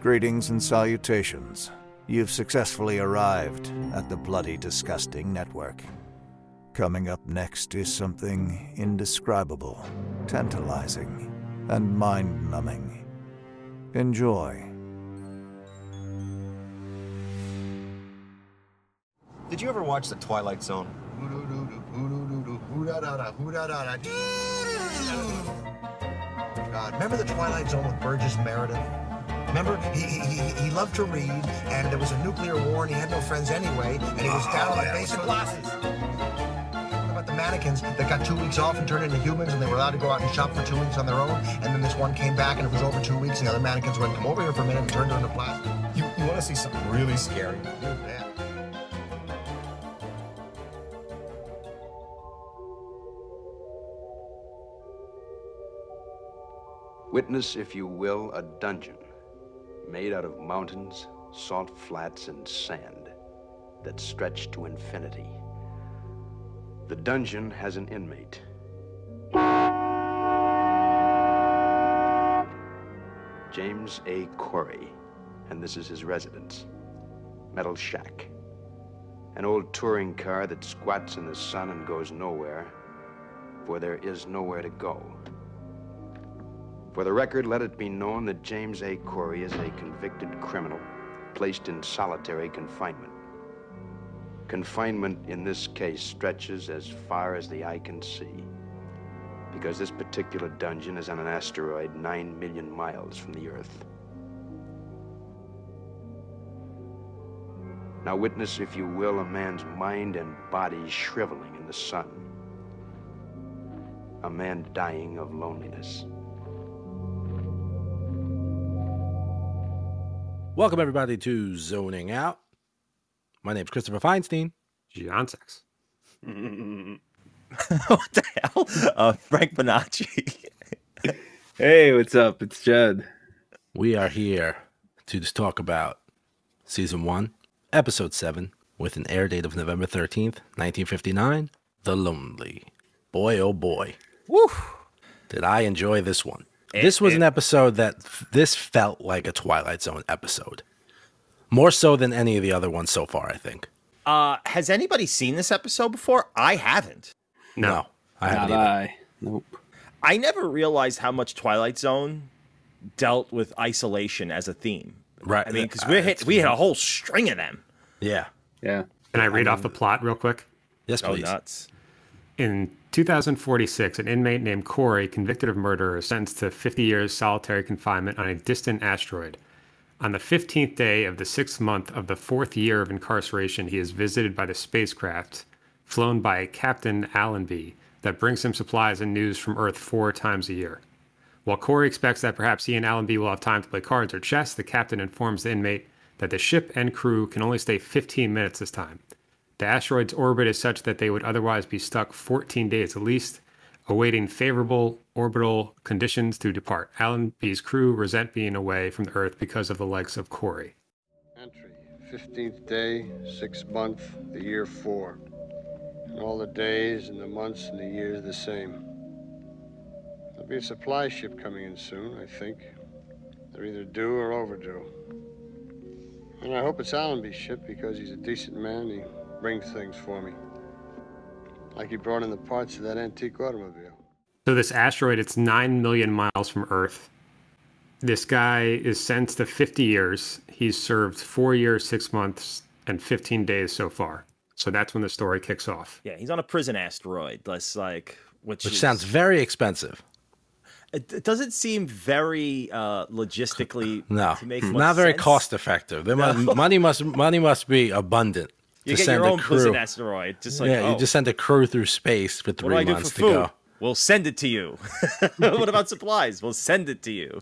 Greetings and salutations. You've successfully arrived at the Bloody Disgusting Network. Coming up next is something indescribable, tantalizing, and mind numbing. Enjoy. Did you ever watch The Twilight Zone? God, remember the Twilight Zone with Burgess Meredith? Remember, he, he, he, he loved to read, and there was a nuclear war, and he had no friends anyway, and he was oh, down in the basement. glasses. What about the mannequins that got two weeks off and turned into humans, and they were allowed to go out and shop for two weeks on their own, and then this one came back, and it was over two weeks, and the other mannequins went, come over here for a minute, and turned her into plastic. You, you want to see something really scary? Yeah. Witness, if you will, a dungeon made out of mountains, salt flats, and sand that stretch to infinity. The dungeon has an inmate. James A. Corey, and this is his residence. Metal shack. An old touring car that squats in the sun and goes nowhere, for there is nowhere to go. For the record, let it be known that James A. Corey is a convicted criminal placed in solitary confinement. Confinement in this case stretches as far as the eye can see, because this particular dungeon is on an asteroid nine million miles from the Earth. Now, witness, if you will, a man's mind and body shriveling in the sun. A man dying of loneliness. Welcome, everybody, to Zoning Out. My name's Christopher Feinstein. Jon Saks. what the hell? Uh, Frank Bonacci. Hey, what's up? It's Judd. We are here to just talk about Season 1, Episode 7, with an air date of November 13th, 1959 The Lonely. Boy, oh boy. Woo! Did I enjoy this one? This was an episode that this felt like a Twilight Zone episode. More so than any of the other ones so far, I think. Uh, has anybody seen this episode before? I haven't. No, I haven't I. Nope. I never realized how much Twilight Zone dealt with isolation as a theme. Right. I mean, because Uh, we hit we hit a whole string of them. Yeah. Yeah. Can I read off the plot real quick? Yes, please. Oh, nuts! In 2046, an inmate named Corey, convicted of murder, is sentenced to 50 years solitary confinement on a distant asteroid. On the 15th day of the sixth month of the fourth year of incarceration, he is visited by the spacecraft flown by Captain Allenby that brings him supplies and news from Earth four times a year. While Corey expects that perhaps he and Allenby will have time to play cards or chess, the captain informs the inmate that the ship and crew can only stay 15 minutes this time. The asteroid's orbit is such that they would otherwise be stuck 14 days at least, awaiting favorable orbital conditions to depart. Allenby's crew resent being away from the Earth because of the legs of Corey. Entry, 15th day, sixth month, the year four. And all the days and the months and the years the same. There'll be a supply ship coming in soon, I think. They're either due or overdue. And I hope it's Allenby's ship because he's a decent man. He brings things for me. Like he brought in the parts of that antique automobile. So this asteroid, it's 9 million miles from Earth. This guy is sentenced to 50 years. He's served four years, six months, and 15 days so far. So that's when the story kicks off. Yeah, he's on a prison asteroid. That's like which, Which is- sounds very expensive. It, it doesn't seem very uh, logistically No, to make not very sense. cost effective. There mu- money must money must be abundant You to get send your a own crew. asteroid. Just like yeah, oh, you just send a crew through space for three months for to food? go. We'll send it to you. what about supplies? We'll send it to you.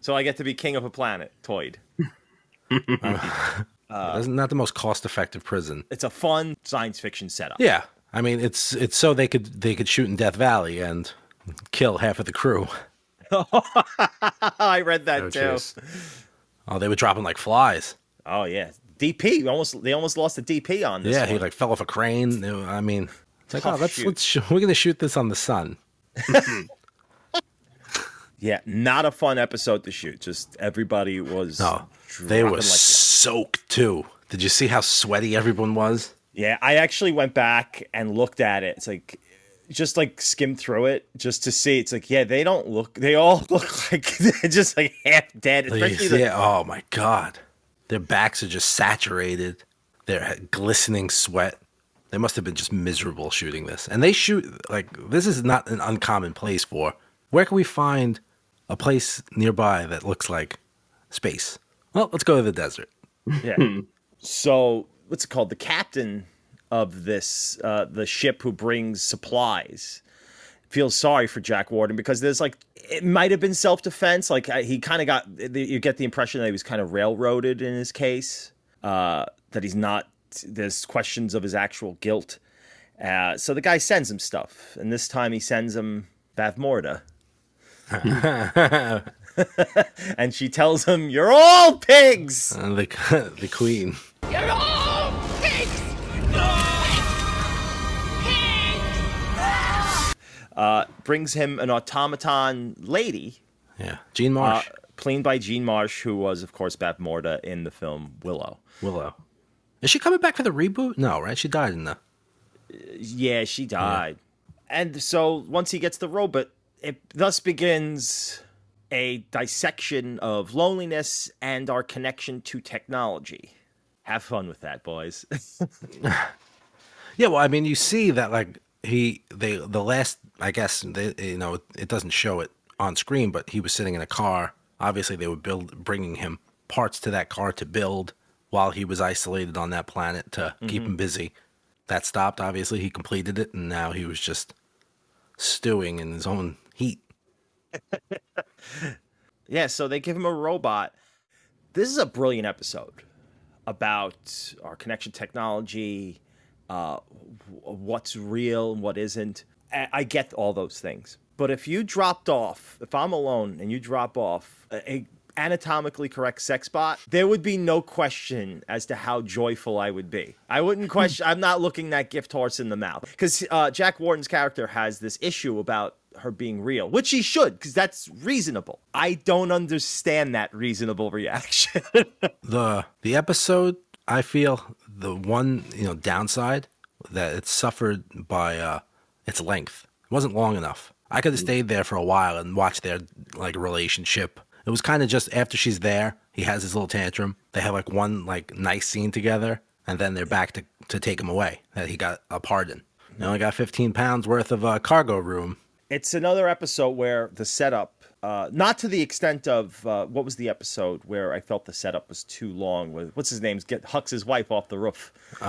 So I get to be king of a planet, Toyd. Uh, That's not the most cost effective prison. It's a fun science fiction setup. Yeah, I mean it's it's so they could they could shoot in Death Valley and kill half of the crew. I read that Oh, too. jeez. Oh, they were dropping like flies. Oh yeah, DP almost they almost lost a DP on this. yeah, one. he like fell off a crane. I mean, it's like Tough oh, let's shoot. let's sh- we're gonna shoot this on the sun. Yeah, not a fun episode to shoot. Just everybody was No, they were like soaked too. Did you see how sweaty everyone was? Yeah, I actually went back and looked at it. It's like just like skimmed through it just to see. It's like, yeah, they don't look. They all look like they're just like half dead. Especially the, yeah. Oh my god, their backs are just saturated. They're glistening sweat. They must have been just miserable shooting this. And they shoot like this is not an uncommon place for. Where can we find a place nearby that looks like space? Well, let's go to the desert. Yeah. so what's it called? The captain of this uh, the ship who brings supplies feels sorry for Jack Warden because there's like it might have been self defense. Like he kind of got you get the impression that he was kind of railroaded in his case. Uh, that he's not. There's questions of his actual guilt. Uh, so the guy sends him stuff, and this time he sends him Bavmorda. and she tells him, "You're all pigs." Uh, the the queen. Uh, brings him an automaton lady, Yeah, Jean uh, Marsh. played by Jean Marsh, who was, of course, Bavmorda in the film Willow. Willow. Is she coming back for the reboot? No, right? She died in the. Yeah, she died. And so once he gets the robot, it thus begins a dissection of loneliness and our connection to technology. Have fun with that, boys. Yeah, well, I mean, you see that like he they the last I guess they you know it doesn't show it on screen, but he was sitting in a car. Obviously, they were build bringing him parts to that car to build while he was isolated on that planet to keep him mm-hmm. busy. That stopped. Obviously, he completed it, and now he was just stewing in his own heat. Yeah, so they give him a robot. This is a brilliant episode about our connection technology, uh, what's real and what isn't. I I get all those things. But if you dropped off, if I'm alone and you drop off a, a anatomically correct sex bot, there would be no question as to how joyful I would be. I wouldn't question. I'm not looking that gift horse in the mouth because uh, Jack Warden's character has this issue about her being real, which he should, because that's reasonable. I don't understand that reasonable reaction. the the episode i feel the one you know downside that it suffered by uh its length. It wasn't long enough. I could have stayed there for a while and watched their like relationship. It was kind of just after she's there he has his little tantrum. They have like one like nice scene together and then they're back to to take him away that he got a pardon. They only got 15 pounds worth of uh, cargo room. It's another episode where the setup, uh, not to the extent of uh, what was the episode where I felt the setup was too long. With what's his name's get Hux's wife off the roof.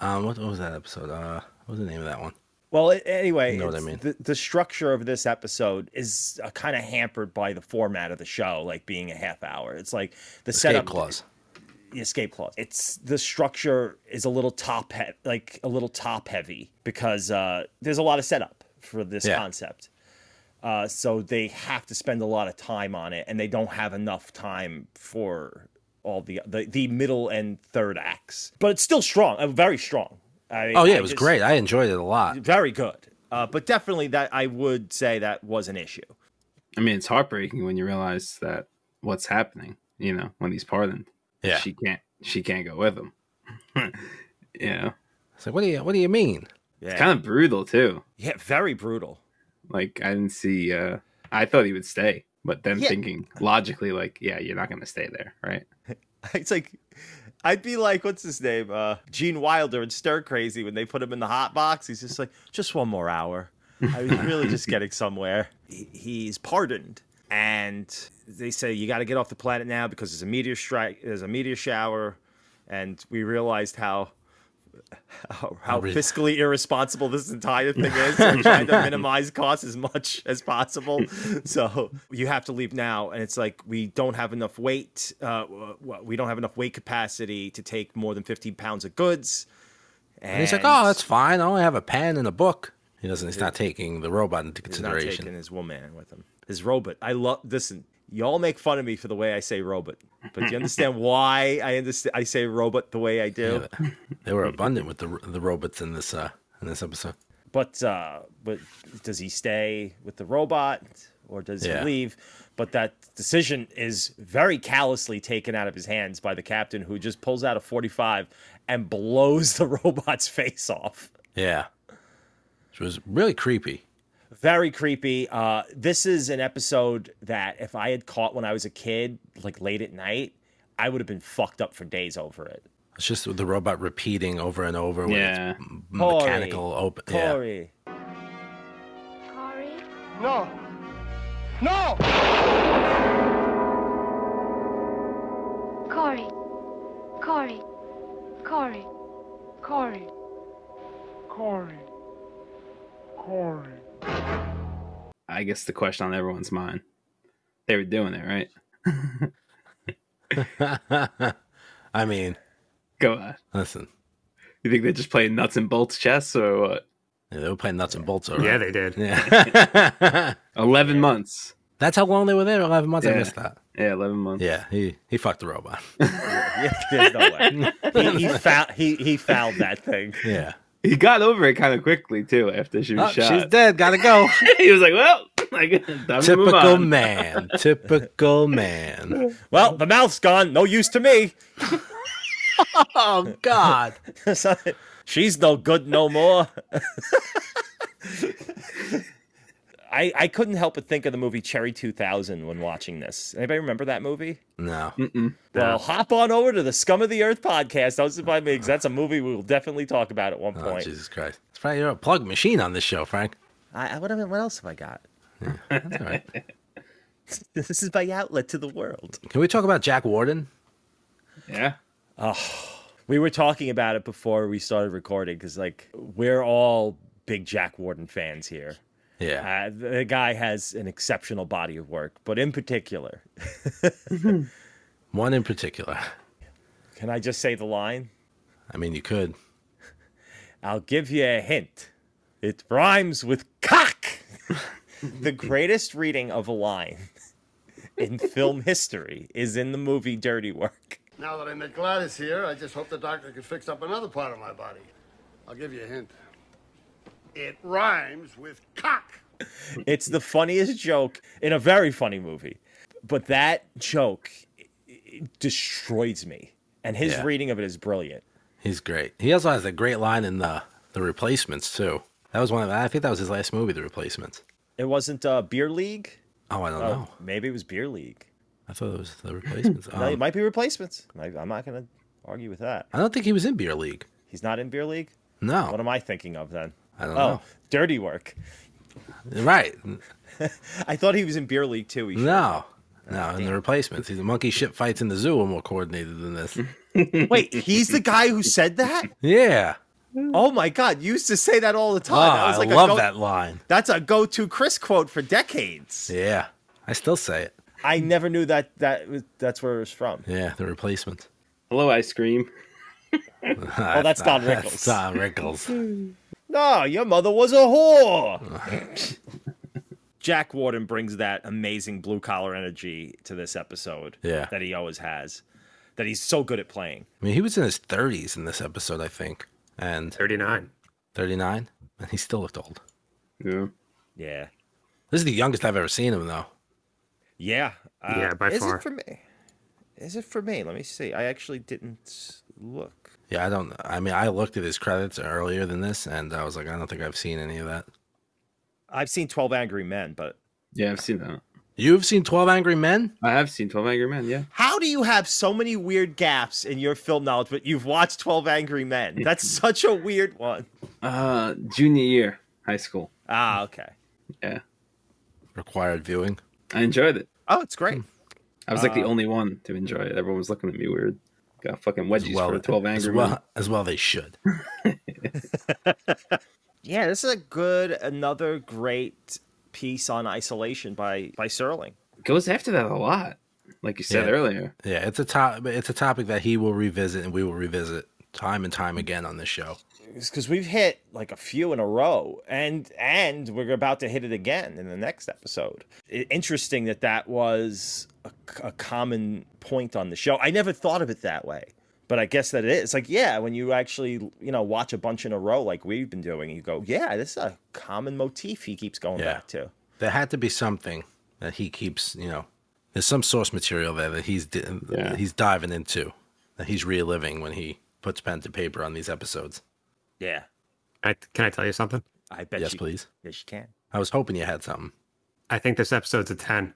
um what, what was that episode uh what was the name of that one Well, a- anyway, You know what I mean. The, the structure of this episode is uh, kind of hampered by the format of the show, like being a half hour. It's like the escape setup clause the escape clause. It's the structure is a little top he- like a little top heavy because uh, there's a lot of setup for this Yeah. concept. Uh, so they have to spend a lot of time on it, and they don't have enough time for all the the, the middle and third acts. But it's still strong, uh, very strong. I mean, oh yeah I it was just- great i enjoyed it a lot very good. Uh, but definitely that I would say that was an issue. I mean, it's heartbreaking when you realize that what's happening. You know, when he's pardoned, yeah she can't. She can't go with him. you know, it's like what do you what do you mean Yeah, it's kind of brutal too. yeah, very brutal. Like I didn't see. uh I thought he would stay, but then Yeah. thinking logically, like, yeah, you're not going to stay there, right? It's like I'd be like, what's his name? Uh Gene Wilder in Stir Crazy when they put him in the hot box. He's just like, just one more hour. I was really just getting somewhere. He's pardoned. And they say you got to get off the planet now because there's a meteor strike, there's a meteor shower, and we realized how how, how fiscally irresponsible this entire thing is. Trying to minimize costs as much as possible. So you have to leave now, and it's like we don't have enough weight. Uh, we don't have enough weight capacity to take more than 15 pounds of goods. And, And he's like, "Oh, that's fine. I only have a pen and a book." He doesn't. He's not taking the robot into consideration. he's not taking his woman with him. His robot. I love. Listen, y'all make fun of me for the way I say robot, but do you understand why I understand? I say robot the way I do. Yeah, they were abundant with the the robots in this uh in this episode. but uh, but does he stay with the robot or does Yeah. he leave? But that decision is very callously taken out of his hands by the captain, who just pulls out a forty-five and blows the robot's face off. Yeah. Which was really creepy. Very creepy. Uh, this is an episode that if I had caught when I was a kid, like late at night, I would have been fucked up for days over it. It's just the robot repeating over and over with its m- mechanical Corey. Yeah. Corey. Corey? No! No! Corey. Corey. Corey. Corey. Corey. Corey. I guess the question on everyone's mind. They were doing it, right? I mean, Go on. listen, You think they just play nuts and bolts chess or what? yeah, they were playing nuts and bolts over. Yeah, they did. Yeah. 11 months. That's how long they were there. Eleven months. I Yeah. missed that. Yeah, 11 months. Yeah, he he fucked the robot. Yeah, there's no way. He, he, foul, he, he fouled that thing. yeah. He got over it kind of quickly, too, after she was Oh, shot. she's dead. Gotta go. he was like, well, I guess time to move Typical man. Typical man. Well, the mouth's gone. No use to me. Oh God. She's no good no more. I I couldn't help but think of the movie Cherry 2000 when watching this. Anybody remember that movie? No. Mm-mm. Well, hop on over to the Scum of the Earth podcast hosted by me 'cause that's a movie we will definitely talk about at one Oh point. Jesus Christ. It's probably you're a plug machine on this show, Frank. I, I, what, what else have I got? That's all right. This is my outlet to the world. Can we talk about Jack Warden? Yeah. Oh, We were talking about it before we started recording because, like, we're all big Jack Warden fans here. Yeah. Uh, the guy has an exceptional body of work, but in particular, One in particular. can I just say the line? I mean, you could. I'll give you a hint. It rhymes with cock. the greatest reading of a line in film history is in the movie Dirty Work. Now that I met Gladys here, I just hope the doctor can fix up another part of my body. I'll give you a hint. It rhymes with cock. It's the funniest joke in a very funny movie. But that joke destroys me. And his Yeah. reading of it is brilliant. He's great. He also has a great line in the the replacements too. That was one of I think that was his last movie, The Replacements. It wasn't uh, Beer League? Oh, I don't Oh, know. maybe it was Beer League. I thought it was The Replacements. no, it Um, might be replacements. I'm not going to argue with that. I don't think he was in Beer League. He's not in Beer League? No, What am I thinking of then? I don't Oh, know. Dirty Work. Right? I thought he was in Beer League too. He No, no. Ah, in The Replacements, he's a monkey shit fights in the zoo are more coordinated than this. Wait, he's the guy who said that? Yeah. Oh my God! You used to say that all the Oh, time. Ah, that was I like a love go- that line. That's a go-to Chris quote for decades. Yeah, I still say it. I never knew that that was, that's where it was from. Yeah, The Replacements. Hello, ice cream. Oh, that's Don That's Rickles. Don Rickles. No, your mother was a whore. Jack Warden brings that amazing blue collar energy to this episode. Yeah. that he always has. That he's so good at playing. I mean, he was in his 30s in this episode, I think, and 39. 39, and he still looked old. Yeah. Yeah, This is the youngest I've ever seen him, though. yeah, uh, Yeah, by is far. it for me? Is it for me? Let me see. I actually didn't look. Yeah, I don't. I mean, I looked at his credits earlier than this, and I was like, I don't think I've seen any of that. I've seen Twelve Angry Men, but Yeah, I've seen that. You've seen 12 Angry Men? I have seen 12 Angry Men, yeah. how do you have so many weird gaps in your film knowledge? But you've watched Twelve Angry Men. That's such a weird one. Uh, junior year, high school. Ah, okay. Yeah. Required viewing. I enjoyed it. Oh, it's great. I was like the Uh, only one to enjoy it. Everyone was looking at me weird. Got uh, fucking As wedgies well, for 12 as Angry Men. well, as well they should. Yeah, this is a good, another great piece on isolation by by Serling. Goes after that a lot, like you said Yeah. earlier. Yeah, it's a top. It's a topic that he will revisit, and we will revisit time and time again on this show. Because we've hit like a few in a row and and we're about to hit it again in the next episode interesting that that was a, a common point on the show i never thought of it that way But I guess that it is like yeah, when you actually you know watch a bunch in a row like we've been doing, you go yeah, this is a common motif he keeps going Yeah. back to. There had to be something that he keeps, you know, there's some source material there that he's Yeah. he's diving into, that he's reliving when he puts pen to paper on these episodes. Yeah, I, can I tell you something? I bet Yes, you. please. Yes, you can. I was hoping you had something. I think this episode's a 10.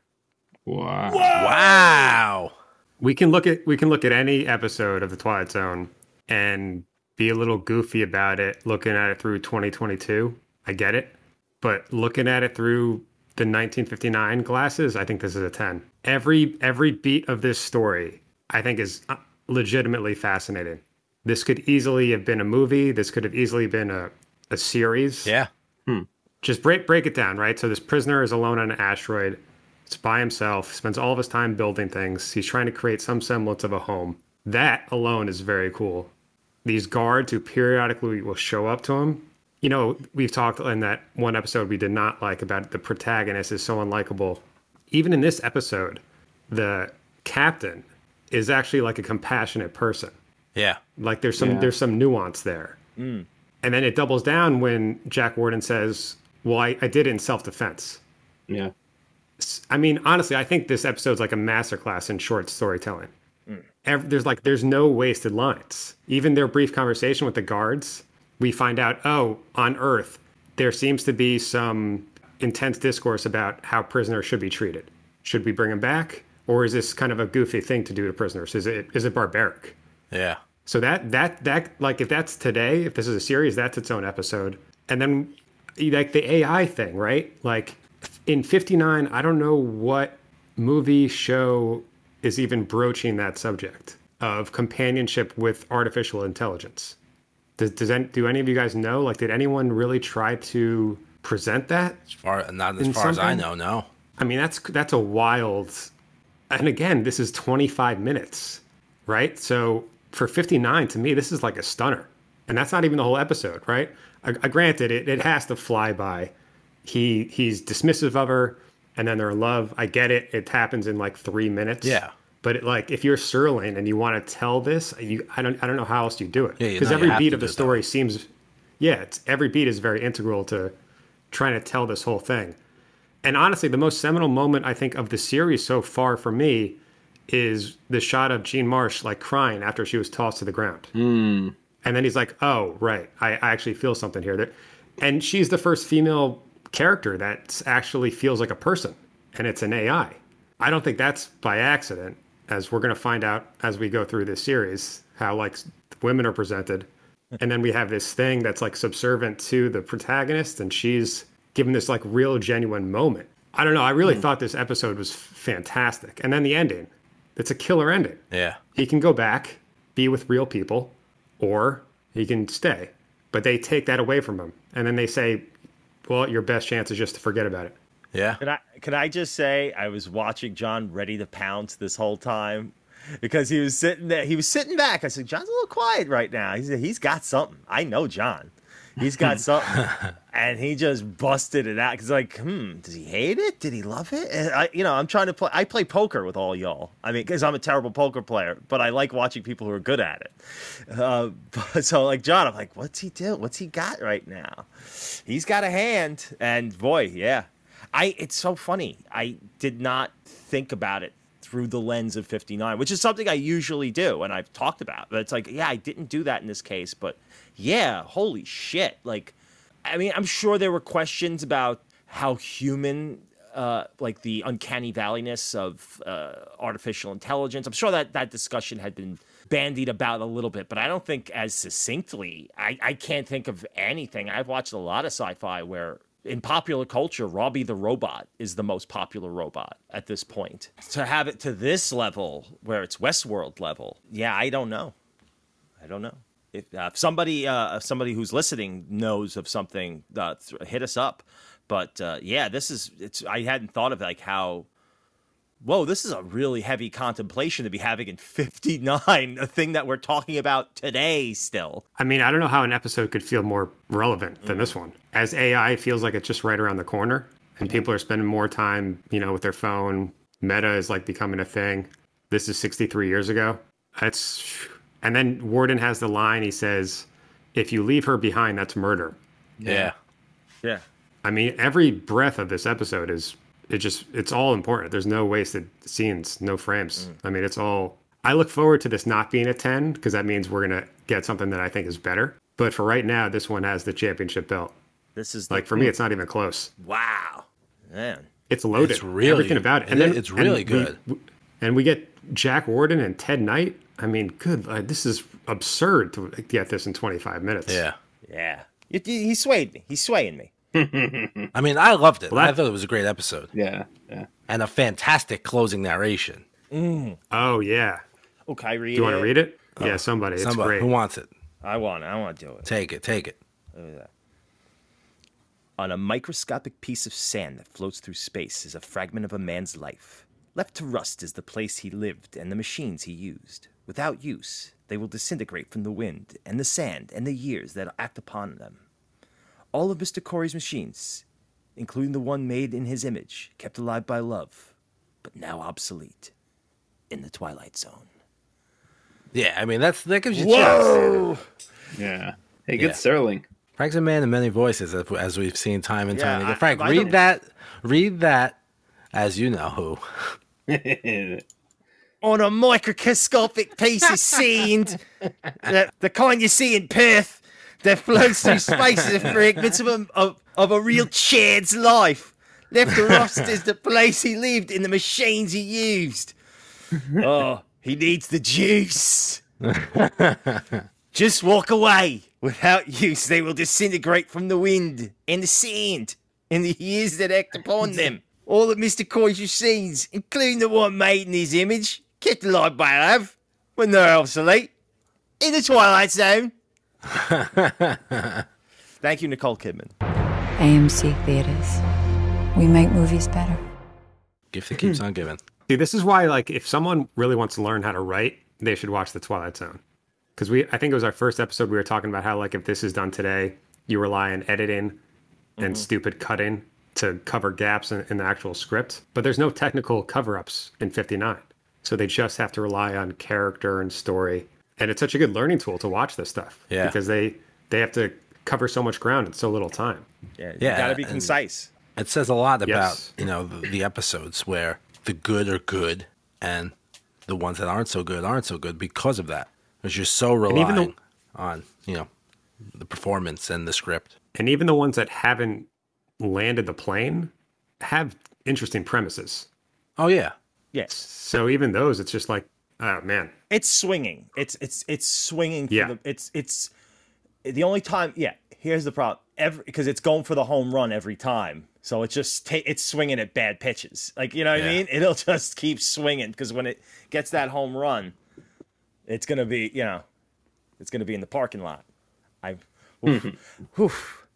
Wow. Wow. We can look at we can look at any episode of the Twilight Zone and be a little goofy about it, looking at it through 2022. I get it, but looking at it through the 1959 glasses, I think this is a 10. Every every beat of this story, I think, is uh, legitimately fascinating. This could easily have been a movie. This could have easily been a a series Yeah. Hmm. just break break it down, right? So this prisoner is alone on an asteroid. It's by himself. Spends all of his time building things. He's trying to create some semblance of a home. That alone is very cool. These guards who periodically will show up to him. You know, we've talked in that one episode we did not like about the protagonist is so unlikable. Even in this episode, the captain is actually like a compassionate person. Yeah. Like there's some Yeah. there's some nuance there. Mm. And then it doubles down when Jack Warden says, Well, I, I did it in self defense. Yeah. I mean, honestly, I think this episode's like a masterclass in short storytelling. Mm. Ev- there's like there's no wasted lines. Even their brief conversation with the guards, we find out, oh, on Earth, there seems to be some intense discourse about how prisoners should be treated. Should we bring them back, or is this kind of a goofy thing to do to prisoners? Is it is it barbaric? Yeah. So that that that like if that's today, if this is a series, that's its own episode. And then like the AI thing, right? Like in 59, I don't know what movie show is even broaching that subject of companionship with artificial intelligence. Does, does any, do any of you guys know? Like, did anyone really try to present that? As far not as far as I know, no. I mean, that's that's a wild. And again, this is 25 minutes, right? So for 59, to me, this is like a stunner, and that's not even the whole episode, right? I, I granted, it it has to fly by. He he's dismissive of her, and then they're in love. I get it. It happens in like three minutes. Yeah. But it, like, if you're Serling and you want to tell this, you I don't I don't know how else you do it because you every beat of the it that story seems, yeah, it's every beat is very integral to trying to tell this whole thing. And honestly, the most seminal moment I think of the series so far for me is the shot of Jean Marsh like crying after she was tossed to the ground. Hmm. And then he's like, "Oh, right, I, I actually feel something here." That, and she's the first female character that actually feels like a person, and it's an AI. I don't think that's by accident, as we're going to find out as we go through this series how like women are presented, and then we have this thing that's like subservient to the protagonist, and she's given this like real genuine moment. I don't know. I really hmm. thought this episode was fantastic, and then the ending. It's a killer ending Yeah. he can go back, be with real people, or he can stay. But they take that away from him. And then they say, well, your best chance is just to forget about it. Yeah. Can I can I just say I was watching Jon ready to pounce this whole time because he was sitting there. He was sitting back. I said, Jon's a little quiet right now. He said, he's got something. I know John. He's got something, and he just busted it out. Because like, hmm, does he hate it? Did he love it? And I, you know, I'm trying to play. I play poker with all y'all. I mean, because I'm a terrible poker player, but I like watching people who are good at it. Uh, but, so like Jon, I'm like, what's he do? What's he got right now? He's got a hand, and boy, yeah. I it's so funny. I did not think about it through the lens of 59, which is something I usually do and I've talked about. But it's like, yeah, I didn't do that in this case, but yeah, holy shit. Like I mean, I'm sure there were questions about how human uh, like the uncanny valleyness of uh, artificial intelligence. I'm sure that that discussion had been bandied about a little bit, but I don't think as succinctly. I, I can't think of anything. I've watched a lot of sci-fi where in popular culture, Robbie the robot is the most popular robot at this point. To have it to this level, where it's Westworld level, yeah, I don't know. I don't know. If, uh, if somebody, uh, somebody who's listening knows of something, uh, th- hit us up. But uh, yeah, this is. It's. I hadn't thought of like how. Whoa, this is a really heavy contemplation to be having in '59, a thing that we're talking about today still. I mean, I don't know how an episode could feel more relevant than this mm-hmm. one. As AI feels like it's just right around the corner, and people are spending more time, you know, with their phone. Meta is like becoming a thing. This is 63 years ago. That's And then Warden has the line. He says, "If you leave her behind, that's murder." Yeah. Yeah. I mean, every breath of this episode is it just it's all important. There's no wasted scenes, no frames. I mean, it's all. I look forward to this not being a ten because that means we're gonna get something that I think is better. But for right now, this one has the championship belt. This is the- Like for me, it's not even close. wow, man. It's loaded. It's really- everything about it. And it- then it's really and good. we- and we get Jack Warden and Ted Knight. I mean, good. Uh, this is absurd to get this in 25 minutes. Yeah. Yeah. You- you- he swayed me. He's swaying me. I mean, I loved it. Well, I thought it was a great episode Yeah, yeah. and a fantastic closing narration. Mm. Oh yeah. Oh, okay, read Do you want to read it? Uh, yeah, somebody. It's Somebody great. who wants it, I want it. I want to do it. take it, take it. On a microscopic piece of sand that floats through space is a fragment of a man's life. Left to rust is the place he lived and the machines he used. Without use, they will disintegrate from the wind and the sand and the years that act upon them. All of Mr. Corey's machines, including the one made in his image, kept alive by love, but now obsolete, in the Twilight Zone. Yeah, I mean that's that gives you chills. Yeah. Hey, good Yeah. Serling. Frank's a man of many voices, as- as we've seen time and time Yeah, again. I- Frank, I read don't- that. Read that, as you know who. on a microscopic piece of sand, the, the kind you see in Perth, that floats through space as a fragment of a, of, of a real chad's life. Left to rust is the place he lived and the machines he used. Oh, he needs the juice. Just walk away. Without use, they will disintegrate from the wind and the sand and the years that act upon them. All of Mr. Coy's machines, including the one made in his image, kept alive by love when they're obsolete. In the Twilight Zone. Thank you, Nicole Kidman. AMC Theaters. We make movies better. Gift that keeps on giving. See, this is why, like, if someone really wants to learn how to write, they should watch The Twilight Zone. Because we, I think it was our first episode. We were talking about how, like, if this is done today, you rely on editing and mm-hmm. stupid cutting to cover gaps in, in the actual script. But there's no technical cover-ups in '59, so they just have to rely on character and story. And it's such a good learning tool to watch this stuff. Yeah. Because they they have to cover so much ground in so little time. Yeah, you Yeah, gotta be and- concise. It says a lot about Yes. you know the, the episodes where the good are good and the ones that aren't so good aren't so good because of that. Because you're so relying even though- on you know the performance and the script. and even the ones that haven't landed the plane have interesting premises. Oh yeah, Yes. So even those, it's just like, oh man, It's swinging. It's it's it's swinging for Yeah. the it's it's the only time yeah, here's the problem. Every because it's going for the home run every time. So it's just ta- it's swinging at bad pitches. Like, you know what I mean? It'll just keep swinging because when it gets that home run, it's going to be, you know, it's going to be in the parking lot. I oof, hmm. oof.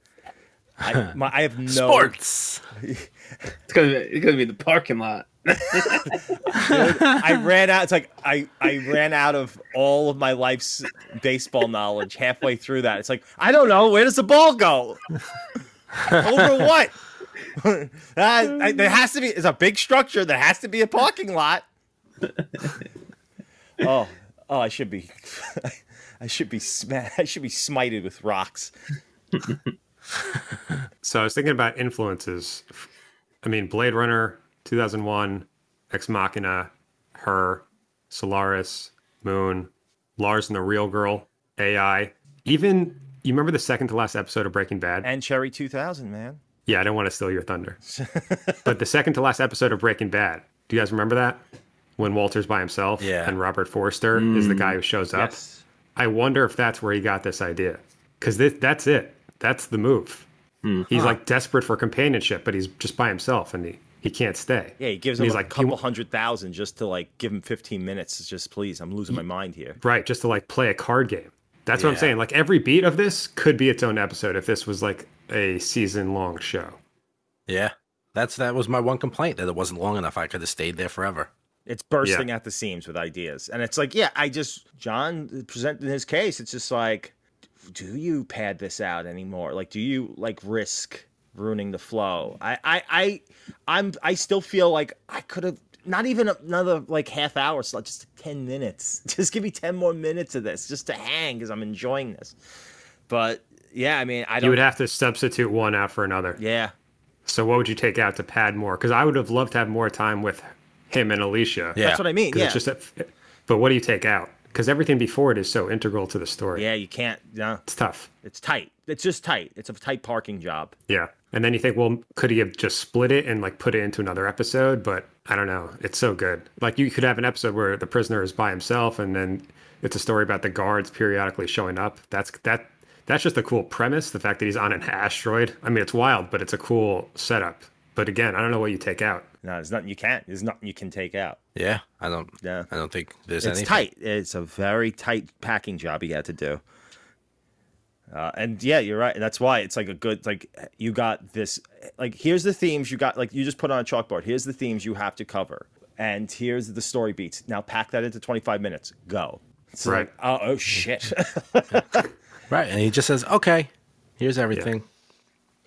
I, my, I have no sports. It's gonna be, it's gonna be the parking lot. I ran out. It's like I I ran out of all of my life's baseball knowledge halfway through that. It's like I don't know where does the ball go? Over what? uh, I, there has to be. It's a big structure. There has to be a parking lot. oh, oh! I should be. I should be sma- I should be smited with rocks. So I was thinking about influences. I mean, Blade Runner, 2001, Ex Machina, Her, Solaris, Moon, Lars and the Real Girl, AI. Even, you remember the second to last episode of Breaking Bad? And Cherry 2000, man. Yeah, I don't want to steal your thunder. but the second to last episode of Breaking Bad, do you guys remember that? When Walter's by himself Yeah. and Robert Forster is the guy who shows up? Yes. I wonder if that's where he got this idea. Because that's it. That's the move. Hmm. He's like desperate for companionship, but he's just by himself and he, he can't stay. Yeah, he gives And him he's a like, he couple wa- hundred thousand just to like give him 15 minutes. It's just please, I'm losing my mind here. Right, just to like play a card game. That's what I'm saying. Like every beat of this could be its own episode if this was like a season long show. Yeah, that's that was my one complaint that it wasn't long enough. I could have stayed there forever. It's bursting at the seams with ideas. And it's like, yeah, I just, Jon presented his case. It's just like, do you pad this out anymore? Like, do you like risk ruining the flow? I, I, I, I'm, I still feel like I could have, not even another like half hour slot, just 10 minutes. Just give me 10 more minutes of this just to hang because I'm enjoying this. But yeah, I mean, I don't. You would have to substitute one out for another. yeah. So what would you take out to pad more? Because I would have loved to have more time with him and Alicia. Yeah. That's what I mean. Yeah. It's just a, but what do you take out? Because everything before it is so integral to the story. yeah, you can't. No, It's tough. it's tight. It's just tight. It's a tight parking job. Yeah. And then you think, well, could he have just split it and like put it into another episode? But I don't know. It's so good. Like you could have an episode where the prisoner is by himself and then it's a story about the guards periodically showing up. That's that that's just a cool premise. The fact that he's on an asteroid. I mean, it's wild, but it's a cool setup. But again, I don't know what you take out. No, there's nothing you can't. There's nothing you can take out. Yeah, I don't. Yeah. I don't think there's anything. it's anything. tight. It's a very tight packing job you had to do. Uh, and yeah, you're right. That's why it's like a good like you got this like here's the themes you got like you just put on a chalkboard. Here's the themes you have to cover, and here's the story beats. Now pack that into 25 minutes. Go. It's Right. like, oh, oh shit. Right, and he just says, "Okay, here's everything."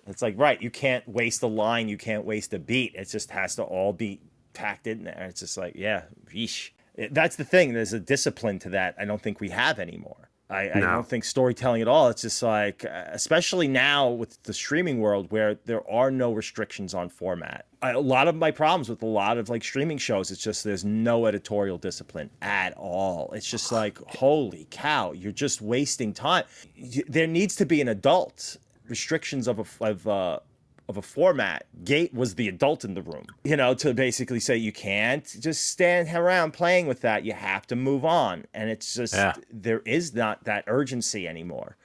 it's like right. You can't waste a line. You can't waste a beat. It just has to all be packed in there. It's just like yeah, yeesh. That's the thing. There's a discipline to that. I don't think we have anymore. I, I No. don't think storytelling at all. It's just like, uh, especially now with the streaming world where there are no restrictions on format. I, a lot of my problems with a lot of like streaming shows, it's just there's no editorial discipline at all. It's just like, holy cow, you're just wasting time. There needs to be an adult restrictions of a of uh, of a format. Gate was the adult in the room, you know, to basically say you can't just stand around playing with that. You have to move on, and it's just Yeah. there is not that urgency anymore.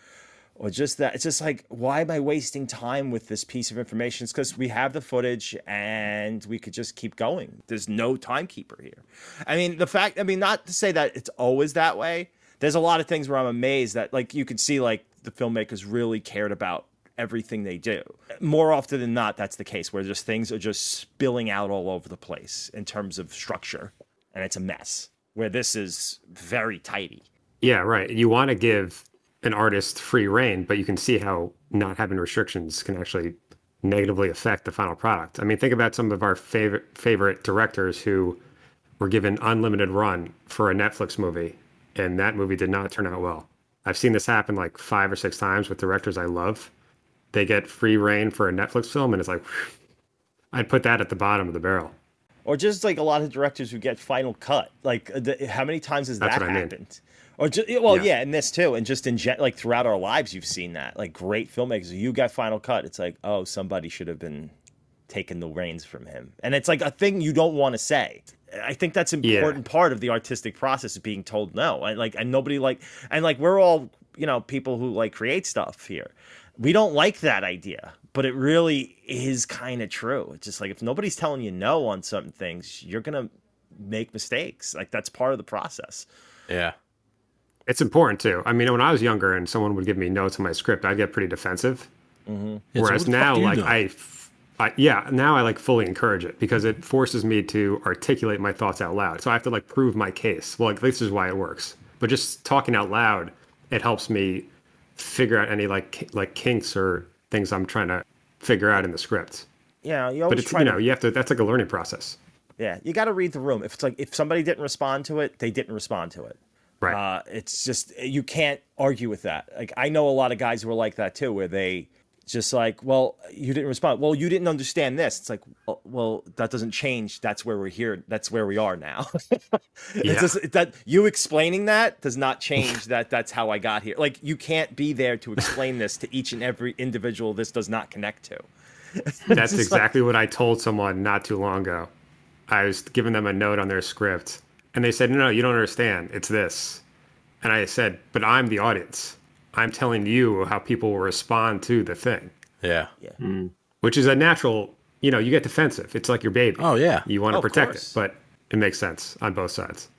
Or just that it's just like, why am I wasting time with this piece of information? It's because we have the footage and we could just keep going. There's no timekeeper here. I mean, the fact, I mean, not to say that it's always that way. There's a lot of things where I'm amazed that, like, you could see, like, the filmmakers really cared about everything they do. More often than not, that's the case where just things are just spilling out all over the place in terms of structure, and it's a mess. Where this is very tidy. Yeah, right. You want to give an artist free reign, but you can see how not having restrictions can actually negatively affect the final product. I mean, think about some of our favorite favorite directors who were given unlimited run for a Netflix movie, and that movie did not turn out well. I've seen this happen like five or six times with directors I love. They get free reign for a Netflix film, and it's like, I'd put that at the bottom of the barrel. or just like a lot of directors who get final cut. Like, uh, the, how many times has That's that what I mean. happened? Or just, well, Yeah. yeah. and this too, and just in gen- like throughout our lives, you've seen that. Like great filmmakers, you got final cut. It's like, oh, somebody should have been taking the reins from him, and it's like a thing you don't want to say. I think that's an Yeah. important part of the artistic process of being told no. And like, and nobody like, and like, we're all you know people who like create stuff here. We don't like that idea, but it really is kind of true. It's just like if nobody's telling you no on certain things, you're gonna make mistakes. Like that's part of the process. Yeah. It's important too. I mean, when I was younger and someone would give me notes on my script, I'd get pretty defensive. Mm-hmm. Yeah, so Whereas what the fuck now, like do? I, f- I- yeah, now I like fully encourage it because it forces me to articulate my thoughts out loud. So I have to like prove my case. Well, like this is why it works. But just talking out loud, it helps me figure out any like like kinks or things I'm trying to figure out in the script. Yeah, you But always it's try you to- know you have to. That's like a learning process. Yeah, you got to read the room. If it's like if somebody didn't respond to it, they didn't respond to it. Right. Uh, it's just you can't argue with that. Like I know a lot of guys who are like that too, where they just like, well, you didn't respond. Well, you didn't understand this. It's like, well, that doesn't change. That's where we're here. That's where we are now. Yeah. Just, that you explaining that does not change that. That's how I got here. Like you can't be there to explain this to each and every individual. This does not connect to. That's just like- exactly what I told someone not too long ago. I was giving them a note on their script, and they said, "No, no, you don't understand. It's this." And I said, "But I'm the audience. I'm telling you how people will respond to the thing." Yeah. Mm. Which is a natural. You know, you get defensive. It's like your baby. Oh yeah. You want to Of protect it, but it makes sense on both sides.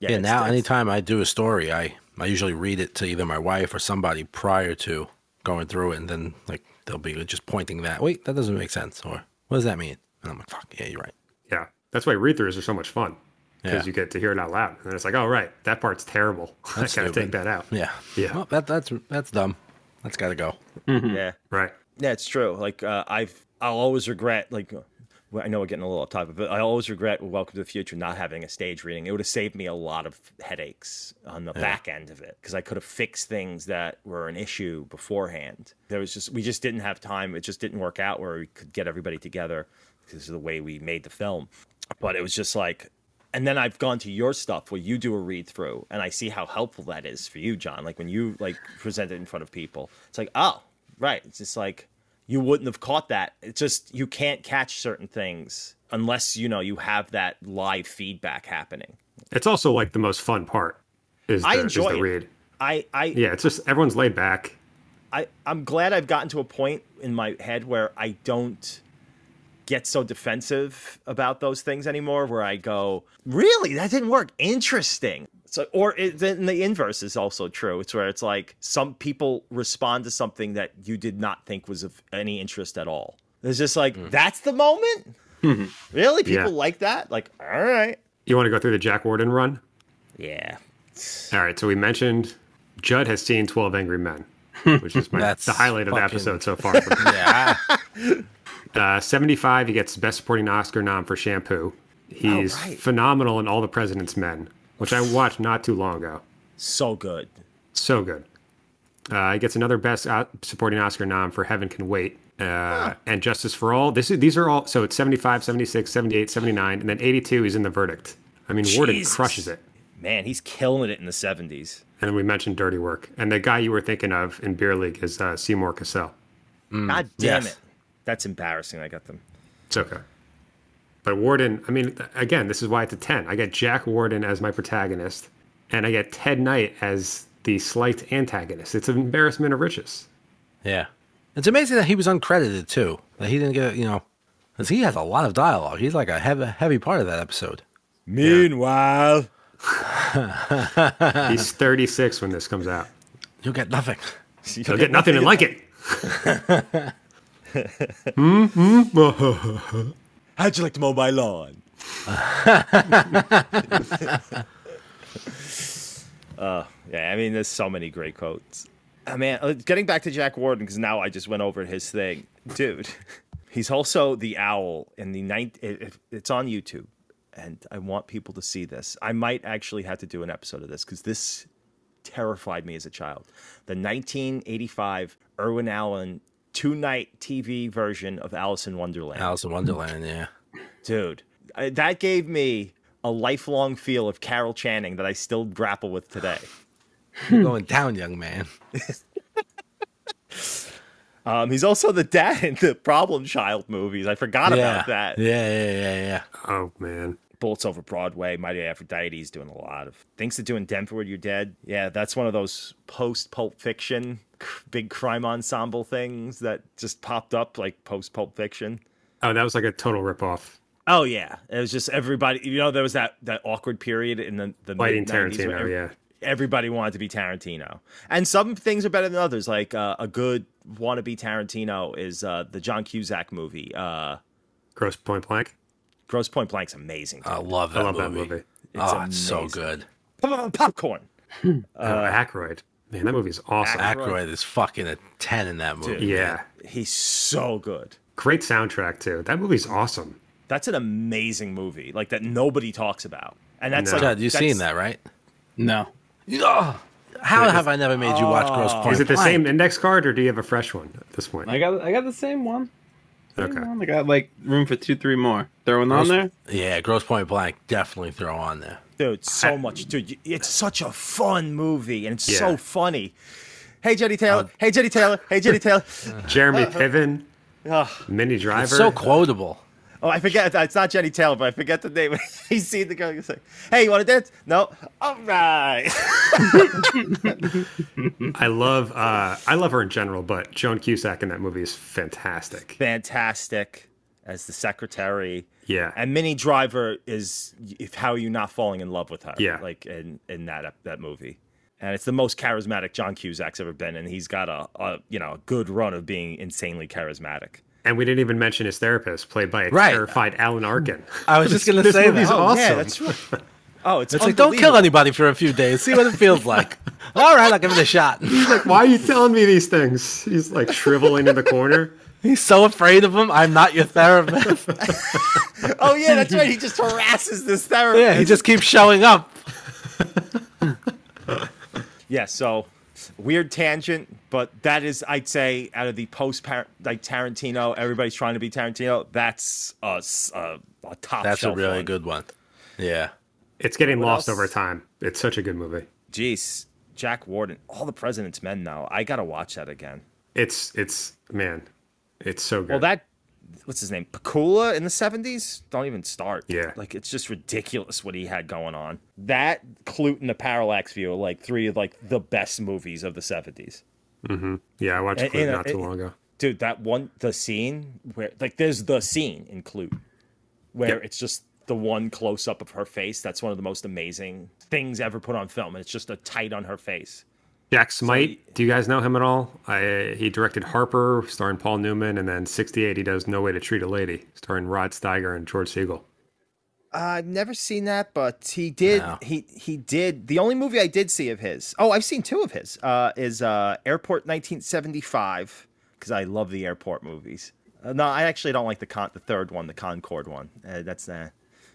Yeah, it's- now anytime I do a story, I I usually read it to either my wife or somebody prior to going through it, and then like they'll be just pointing that. Wait, that doesn't make sense, or what does that mean? And I'm like, fuck, yeah, you're right. Yeah, that's why read-throughs are so much fun because Yeah. you get to hear it out loud, and it's like, "Oh, right, that part's terrible. I gotta stupid. take that out." Yeah, Yeah. Well, that that's that's dumb. That's got to go. Yeah. Right. Yeah, it's true. Like uh, I've, I'll always regret like well, I know we're getting a little off topic, but I always regret Welcome to the Future not having a stage reading. It would have saved me a lot of headaches on the back end of it because I could have fixed things that were an issue beforehand. There was just we just didn't have time. It just didn't work out where we could get everybody together because of the way we made the film. But it was just like and then I've gone to your stuff where you do a read through and I see how helpful that is for you, Jon. Like when you like present it in front of people, it's like, oh, right. It's just like you wouldn't have caught that. It's just you can't catch certain things unless you know you have that live feedback happening. It's also like the most fun part. Is the, I is enjoy the it. read. I I Yeah, it's just everyone's laid back. I I'm glad I've gotten to a point in my head where I don't get so defensive about those things anymore where I go, "Really? That didn't work. Interesting." So or it, then the inverse is also true. It's where it's like some people respond to something that you did not think was of any interest at all. It's just like, mm-hmm. "That's the moment?" Mm-hmm. really? People Yeah. like that? Like, "All right." You want to go through the Jack Warden run? Yeah. All right, so we mentioned Judd has seen 12 Angry Men, which is my, That's the highlight of the episode so far. Yeah. Uh, 75, he gets Best Supporting Oscar nom for Shampoo. He's Oh, right. phenomenal in All the President's Men, which I watched not too long ago. So good. So good. Uh, he gets another Best Supporting Oscar nom for Heaven Can Wait. Uh, And Justice for All. This is, these are all, so it's 75, 76, 78, 79, and then 82 he's in The Verdict. I mean, Warden crushes it. Man, he's killing it in the 70s. And then we mentioned Dirty Work. And the guy you were thinking of in Beer League is uh, Seymour Cassel. God damn yes. it. That's embarrassing. I got them. It's okay. But Warden, I mean, again, this is why it's a 10. I get Jack Warden as my protagonist, and I get Ted Knight as the slight antagonist. It's an embarrassment of riches. Yeah. It's amazing that he was uncredited too. That he didn't get, you know, because he has a lot of dialogue. He's like a heavy, heavy part of that episode. Meanwhile, He's 36 when this comes out. You'll get nothing. You'll, get nothing and like it. How'd you like to mow my lawn? uh, yeah, I mean, there's so many great quotes. Uh, man, uh, getting back to Jack Warden, because now I just went over his thing. Dude, he's also the owl in the night. It, it- it's on YouTube, and I want people to see this. I might actually have to do an episode of this because this terrified me as a child. The 1985 Irwin Allen two night TV version of Alice in Wonderland. Alice in Wonderland, yeah. Dude, I- that gave me a lifelong feel of Carol Channing that I still grapple with today. You're going down, young man. Um, he's also the dad in the Problem Child movies. I forgot yeah. about that. Yeah, yeah, yeah, yeah. Oh, man. Bullets Over Broadway, Mighty Aphrodite's doing a lot of things to do in Denver when you're dead. Yeah, that's one of those post Pulp Fiction c- big crime ensemble things that just popped up like post Pulp Fiction. Oh, that was like a total ripoff. Oh yeah, it was just everybody. You know, there was that that awkward period in the the Fighting mid-nineties Tarantino, ev- yeah. Everybody wanted to be Tarantino, and some things are better than others. Like uh, a good wannabe Tarantino is uh, the John Cusack movie. Uh, Grosse Pointe Blank. Grosse Pointe Blank's amazing. I love that I love movie. that movie. It's oh, it's so good. Pop- Popcorn. Uh, Aykroyd. Man, that movie is awesome. Aykroyd. Aykroyd is fucking a 10 in that movie. yeah. He's so good. Great soundtrack, too. That movie's awesome. That's an amazing movie, like that nobody talks about. And that's No. like Judd, you that's- seen that, right? No. Oh, how have I never made you watch Gross oh. Point Is it the Blank? same index card, or do you have a fresh one at this point? I got I got the same one. Same Okay. one. I got like room for two, three more. Throwing on Gross- there. Yeah, Grosse Pointe Blank. Definitely throw on there. dude so much dude it's such a fun movie and it's Yeah. so funny hey jenny uh, taylor hey jenny taylor hey jenny taylor Jeremy Piven, Ugh. Minnie Driver. It's so quotable. Oh i forget it's not jenny taylor but i forget the name he's seen the girl he's like hey you want to dance no all right I love uh, I love her in general, but Joan Cusack in that movie is fantastic. fantastic as the secretary Yeah. and minnie driver is if how are you not falling in love with her Yeah. like in in that that movie and it's the most charismatic John Cusack's ever been, and he's got a, a you know a good run of being insanely charismatic. And we didn't even mention his therapist, played by a Right. terrified Alan Arkin. I was just going to This say movie's that. Oh, awesome. Yeah, that's right. Oh, it's, It's like, don't kill anybody for a few days. See what it feels like. All right, I'll give it a shot. He's like, why are you telling me these things? He's like shriveling in the corner. He's so afraid of him. I'm not your therapist. oh yeah, that's right. He just harasses this therapist. yeah, he just keeps showing up. Yeah, so weird tangent, but that is, I'd say, out of the post like Tarantino, everybody's trying to be Tarantino. That's a top. That's a really one. good one. Yeah. It's getting What lost else? over time. It's such a good movie. Jeez, Jack Warden, All the President's Men. Now I gotta watch that again. It's it's man, it's so good. Well, that what's his name? Pakula in the seventies. Don't even start. Yeah. like it's just ridiculous what he had going on. That Klute and the Parallax View are like three of like the best movies of the seventies. mm-hmm. Yeah, I watched And- Klute and, not too long ago. Dude, that one the scene where like there's the scene in Klute where Yep. it's just the one close up of her face. That's one of the most amazing things ever put on film. And it's just a tight on her face. Jack Smight, do you guys know him at all? I, he directed Harper, starring Paul Newman, and then '68 he does No Way to Treat a Lady, starring Rod Steiger and George Segal. I've never seen that, but he did. No. He he did. The only movie I did see of his. Oh, I've seen two of his. Uh, is uh, Airport 1975 because I love the airport movies. Uh, no, I actually don't like the con- the third one, the Concorde one. Uh, that's uh,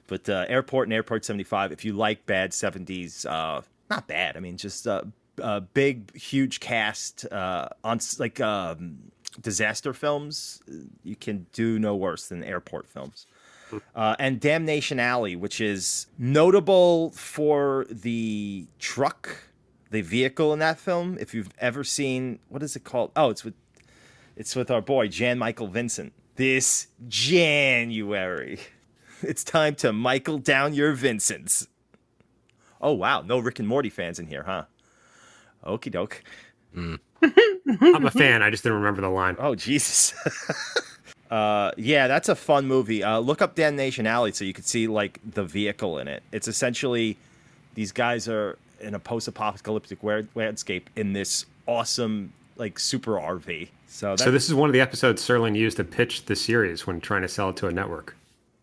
but uh, Airport and Airport 75. If you like bad 70s, uh, not bad. I mean, just uh, big, huge cast uh, on like um, disaster films. You can do no worse than airport films uh, and Damnation Alley, which is notable for the truck, the vehicle in that film. If you've ever seen, what is it called? Oh, it's with, it's with our boy Jan Michael Vincent. This January, it's time to Michael down your Vincents. Oh wow, no Rick and Morty fans in here, huh? Okie doke. I'm a fan. I just didn't remember the line. Oh Jesus. uh yeah, that's a fun movie. Uh look up Damnation Alley so you can see like the vehicle in it. It's essentially these guys are in a post-apocalyptic landscape in this awesome like super RV. So So this is one of the episodes Serling used to pitch the series when trying to sell it to a network.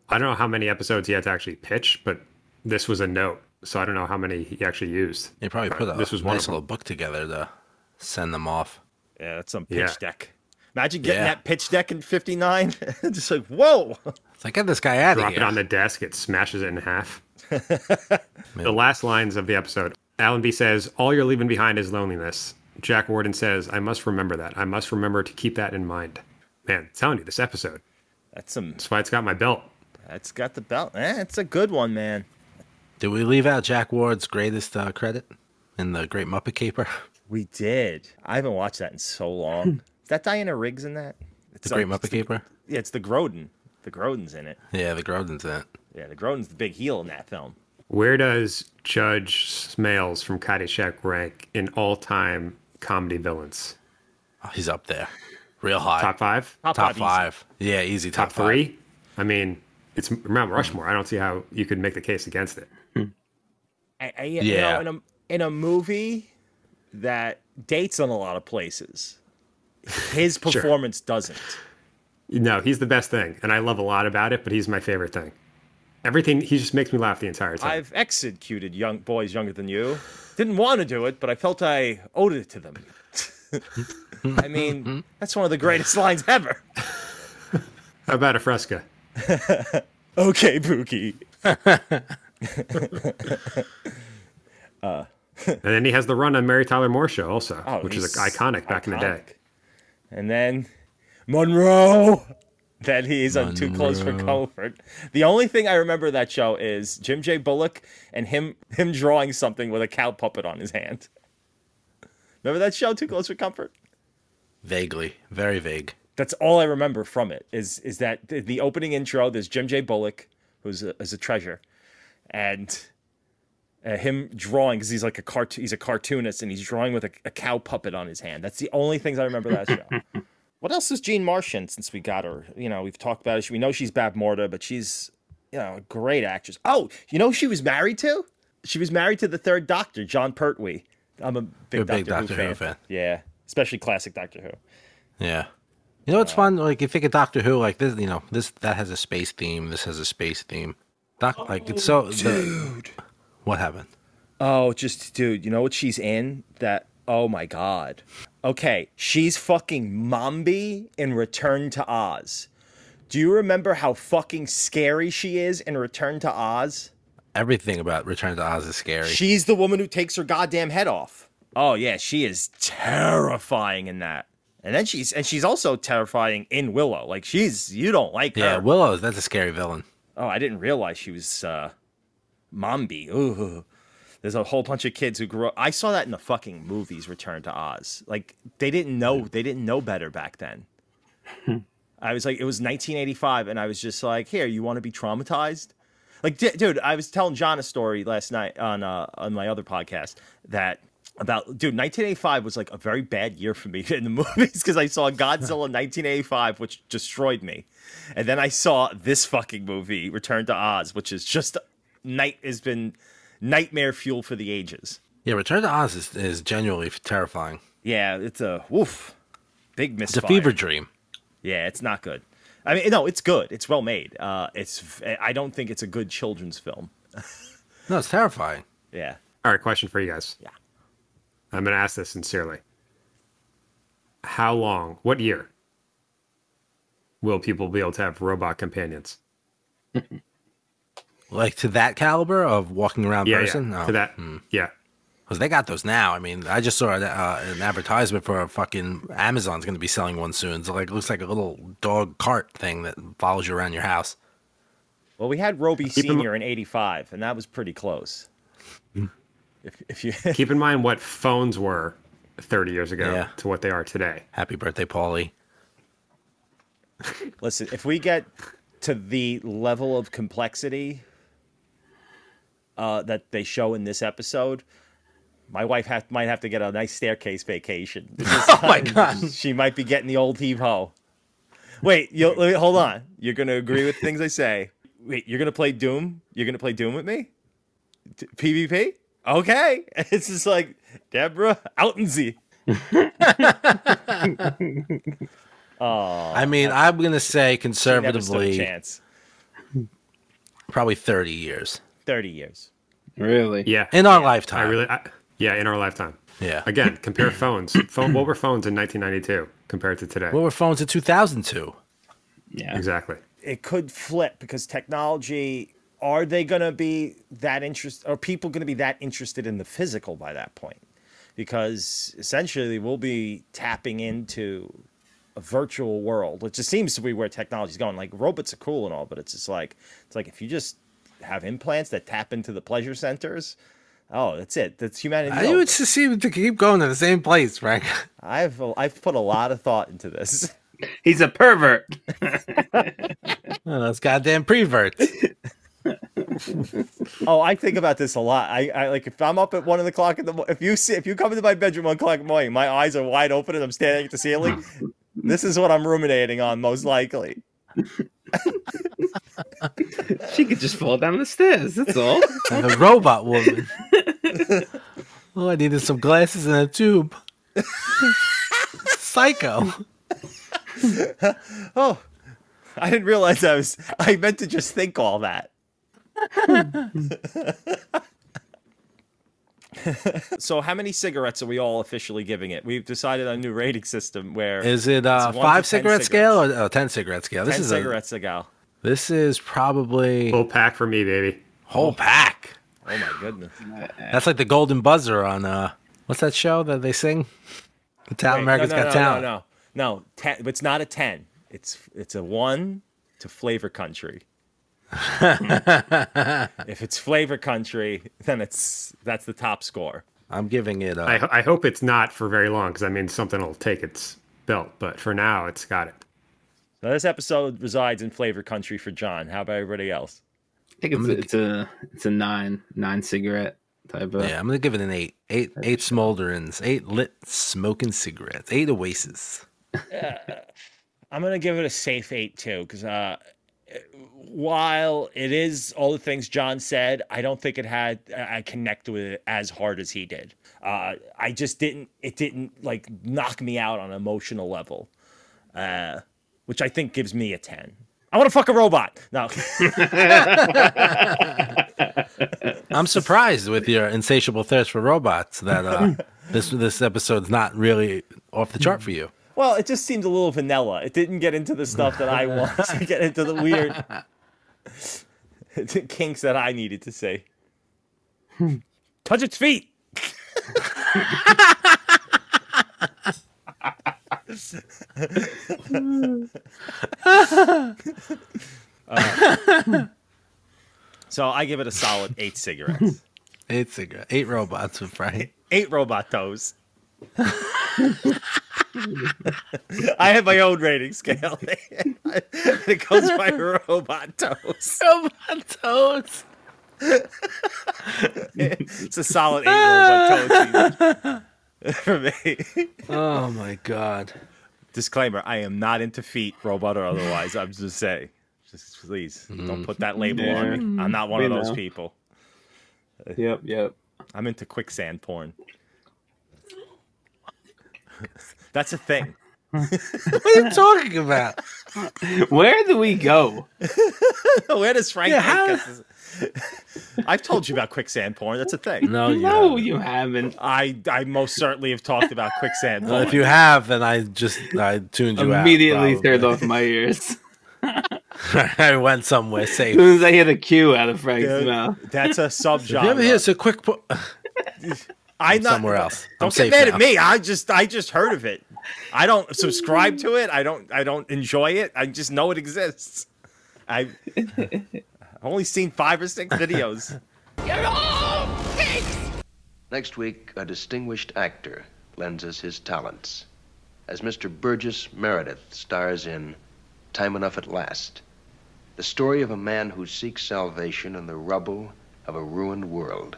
I don't know how many episodes he had to actually pitch, but this was a note, so I don't know how many he actually used. They probably put a This was one nice little book together to send them off. yeah, that's some pitch Yeah. deck. Imagine getting Yeah. that pitch deck in 59. Just like, "Whoa." It's like, get this guy out of here. Drop it on the desk, it smashes it in half. the last lines of the episode Allenby says, All you're leaving behind is loneliness. Jack Warden says, I must remember that. I must remember to keep that in mind. Man, I'm telling you, this episode. That's some That's why it's got my belt. that's got the belt. Eh, it's a good one, man. Did we leave out Jack Ward's greatest uh, credit in the Great Muppet Caper? We did. I haven't watched that in so long. is that Diana Riggs in that? It's The Great Muppet it's the- Caper? Yeah, it's the Grodin. The Grodin's in it. Yeah, the Grodin's in it. Yeah, the Grodin's the big heel in that film. Where does Judge Smails from Caddyshack rank in all time comedy villains? Oh, he's up there. Real high. Top five? Top, Top easy. five. Yeah, easy top, Top five. three? I mean, it's Mount Rushmore. I don't see how you could make the case against it. I, I, you Yeah. know, in a in a movie that dates on a lot of places, his performance doesn't. No, he's the best thing, and I love a lot about it. But he's my favorite thing. Everything he just makes me laugh the entire time. I've executed young boys younger than you. Didn't want to do it, but I felt I owed it to them. I mean, that's one of the greatest lines ever. How about a fresca? Okay, Pookie. Uh. And then he has the run on Mary Tyler Moore show also, Oh, which is he's iconic back in the day. And then Monroe. That he's on Too Close for Comfort. The only thing I remember that show is Jim J. Bullock and him him drawing something with a cow puppet on his hand. Remember that show, Too Close for Comfort? Vaguely. Very vague. That's all I remember from it. Is is that the, the opening intro? There's Jim J. Bullock, who's a, is a treasure, and uh, him drawing because he's like a cart. He's a cartoonist and he's drawing with a, a cow puppet on his hand. That's the only things I remember of that show. what else is Jean Marsh in? Since we got her, you know, we've talked about it. We know she's Bavmorda, but she's you know a great actress. Oh, you know who she was married to? She was married to the third Doctor, Jon Pertwee. I'm a big, a Doctor, big Doctor Who, Who fan. fan. Yeah, especially classic Doctor Who. Yeah. You know what's fun? Like if you think of Doctor Who, like this, you know, this that has a space theme. This has a space theme. Doc, oh, like it's so. The, what happened? Oh, just dude, you know what she's in? That oh my god. Okay, she's fucking Mombi in Return to Oz. Do you remember how fucking scary she is in Return to Oz? Everything about Return to Oz is scary. She's the woman who takes her goddamn head off. Oh yeah, she is terrifying in that. And then she's and she's also terrifying in Willow. Like she's you don't like yeah, her. Willow, that's a scary villain. Oh, I didn't realize she was uh Mombi. Ooh. There's a whole bunch of kids who grew up. I saw that in the fucking movies Return to Oz. Like they didn't know they didn't know better back then. I was like it was 1985 and I was just like, "Here, you want to be traumatized?" Like d- dude, I was telling Jon a story last night on uh on my other podcast that about dude 1985 was like a very bad year for me in the movies because i saw godzilla 1985 which destroyed me and then i saw this fucking movie return to oz which is just night has been nightmare fuel for the ages Yeah, Return to Oz is, is genuinely terrifying. yeah it's a woof big It's a fever dream. yeah it's not good i mean no it's good it's well made uh it's i don't think it's a good children's film No, it's terrifying. yeah All right, question for you guys. Yeah. I'm going to ask this sincerely. How long, what year will people be able to have robot companions? Like to that caliber of walking around Yeah, person? yeah. No. To that, Hmm. yeah. Because they got those now. I mean, I just saw uh, an advertisement for a fucking Amazon's going to be selling one soon. So like, it looks like a little dog cart thing that follows you around your house. Well, we had Roby Keep in- Senior in '85, and that was pretty close. If, if you Keep in mind what phones were 30 years ago Yeah. to what they are today. Happy birthday, Paulie. listen, if we get to the level of complexity uh, that they show in this episode, my wife have, might have to get a nice staircase vacation. Oh my God. she might be getting the old heave ho. Wait, you wait, hold on. You're gonna agree with things I say. Wait, you're gonna play Doom? You're gonna play Doom with me? D- PvP? Okay. It's just like Deborah out and oh, I mean, I'm going to say she never stood a conservatively, chance. probably 30 years. Thirty years. Really? Yeah. In our I lifetime. really, I, yeah, in our lifetime. Yeah. Again, compare phones. Phone, what were phones in 1992 compared to today? What were phones in 2002? Yeah. Exactly. it could flip because technology are they going to be that interest are people going to be that interested in the physical by that point because essentially we'll be tapping into a virtual world which just seems to be where technology's going like robots are cool and all but it's just like it's like if you just have implants that tap into the pleasure centers oh that's it that's humanity I would just seem to keep going to the same place, Frank. i've i've put a lot of thought into this He's a pervert. Oh, that's goddamn prevert. Oh, I think about this a lot. I, I like if I'm up at one of the clock in the if you see if you come into my bedroom one o'clock in the morning, my eyes are wide open and I'm standing at the ceiling. this is what I'm ruminating on most likely. she could just fall down the stairs. That's all. Like a robot woman. oh, I needed some glasses and a tube. Psycho. Oh, I didn't realize I was. I meant to just think all that. so, how many cigarettes are we all officially giving it? We've decided on a new rating system where Is it uh, it's one to five cigarette scale or uh, ten cigarette scale? This ten is cigarettes ago. A, this is probably whole pack for me, baby. whole pack. Oh my goodness! That's like the golden buzzer on uh, what's that show that they sing? The Talent Wait, America's no, no, Got no, Talent. No, no, no. Ten, it's not a ten. It's it's a one to flavor country. If it's flavor country, then it's that's the top score. I'm giving it. Uh, I, hope it's not for very long because I mean something will take its belt, but for now it's got it. So this episode resides in flavor country for Jon. How about everybody else? I think it's a, it's a it's a nine nine cigarette type of. yeah, I'm gonna give it an eight. Eight, eight smolderings, eight lit smoking cigarettes, eight oasis. I'm gonna give it a safe eight too, because uh, while it is all the things Jon said, I don't think it had I connected with it as hard as he did. Uh, I just didn't. It didn't like knock me out on an emotional level, uh, which I think gives me a ten. I want to fuck a robot. No, I'm surprised with your insatiable thirst for robots that uh, this this episode's not really off the chart for you. Well, it just seemed a little vanilla. It didn't get into the stuff that I want to get into the weird kinks that I needed to see. Touch its feet. Uh, so I give it a solid eight cigarettes. Eight cigarette, eight robots with Frank. Eight robot toes. I have my own rating scale. it goes by robot toes. Robot toes. it's a solid eight robot toes for me. Oh my god. Disclaimer: I am not into feet, robot or otherwise. I'm just saying. Just please don't put that label on me. Mm-hmm. I'm not one We of those know. people. Yep, yep. I'm into quicksand porn. That's a thing. What are you talking about? Where do we go? Where does Frank Yeah, how- us? I've told you about quicksand porn. That's a thing. No, you no, haven't. you haven't. I I most certainly have talked about quicksand Well, porn. if you have, then I just I tuned you out. Immediately out. turned off my ears. I went somewhere safe. As safe. soon as I hear the cue out of Frank's Yeah, mouth. That's a If you ever hear it's a quick po- I'm not, somewhere else. Don't safe get mad now. at me. I just I just heard of it. I don't subscribe to it. I don't I don't enjoy it. I just know it exists. I've only seen five or six videos. Next week, a distinguished actor lends us his talents as Mr. Burgess Meredith stars in Time Enough at Last, the story of a man who seeks salvation in the rubble of a ruined world.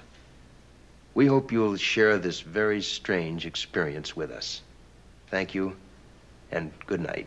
We hope you'll share this very strange experience with us. Thank you, and good night.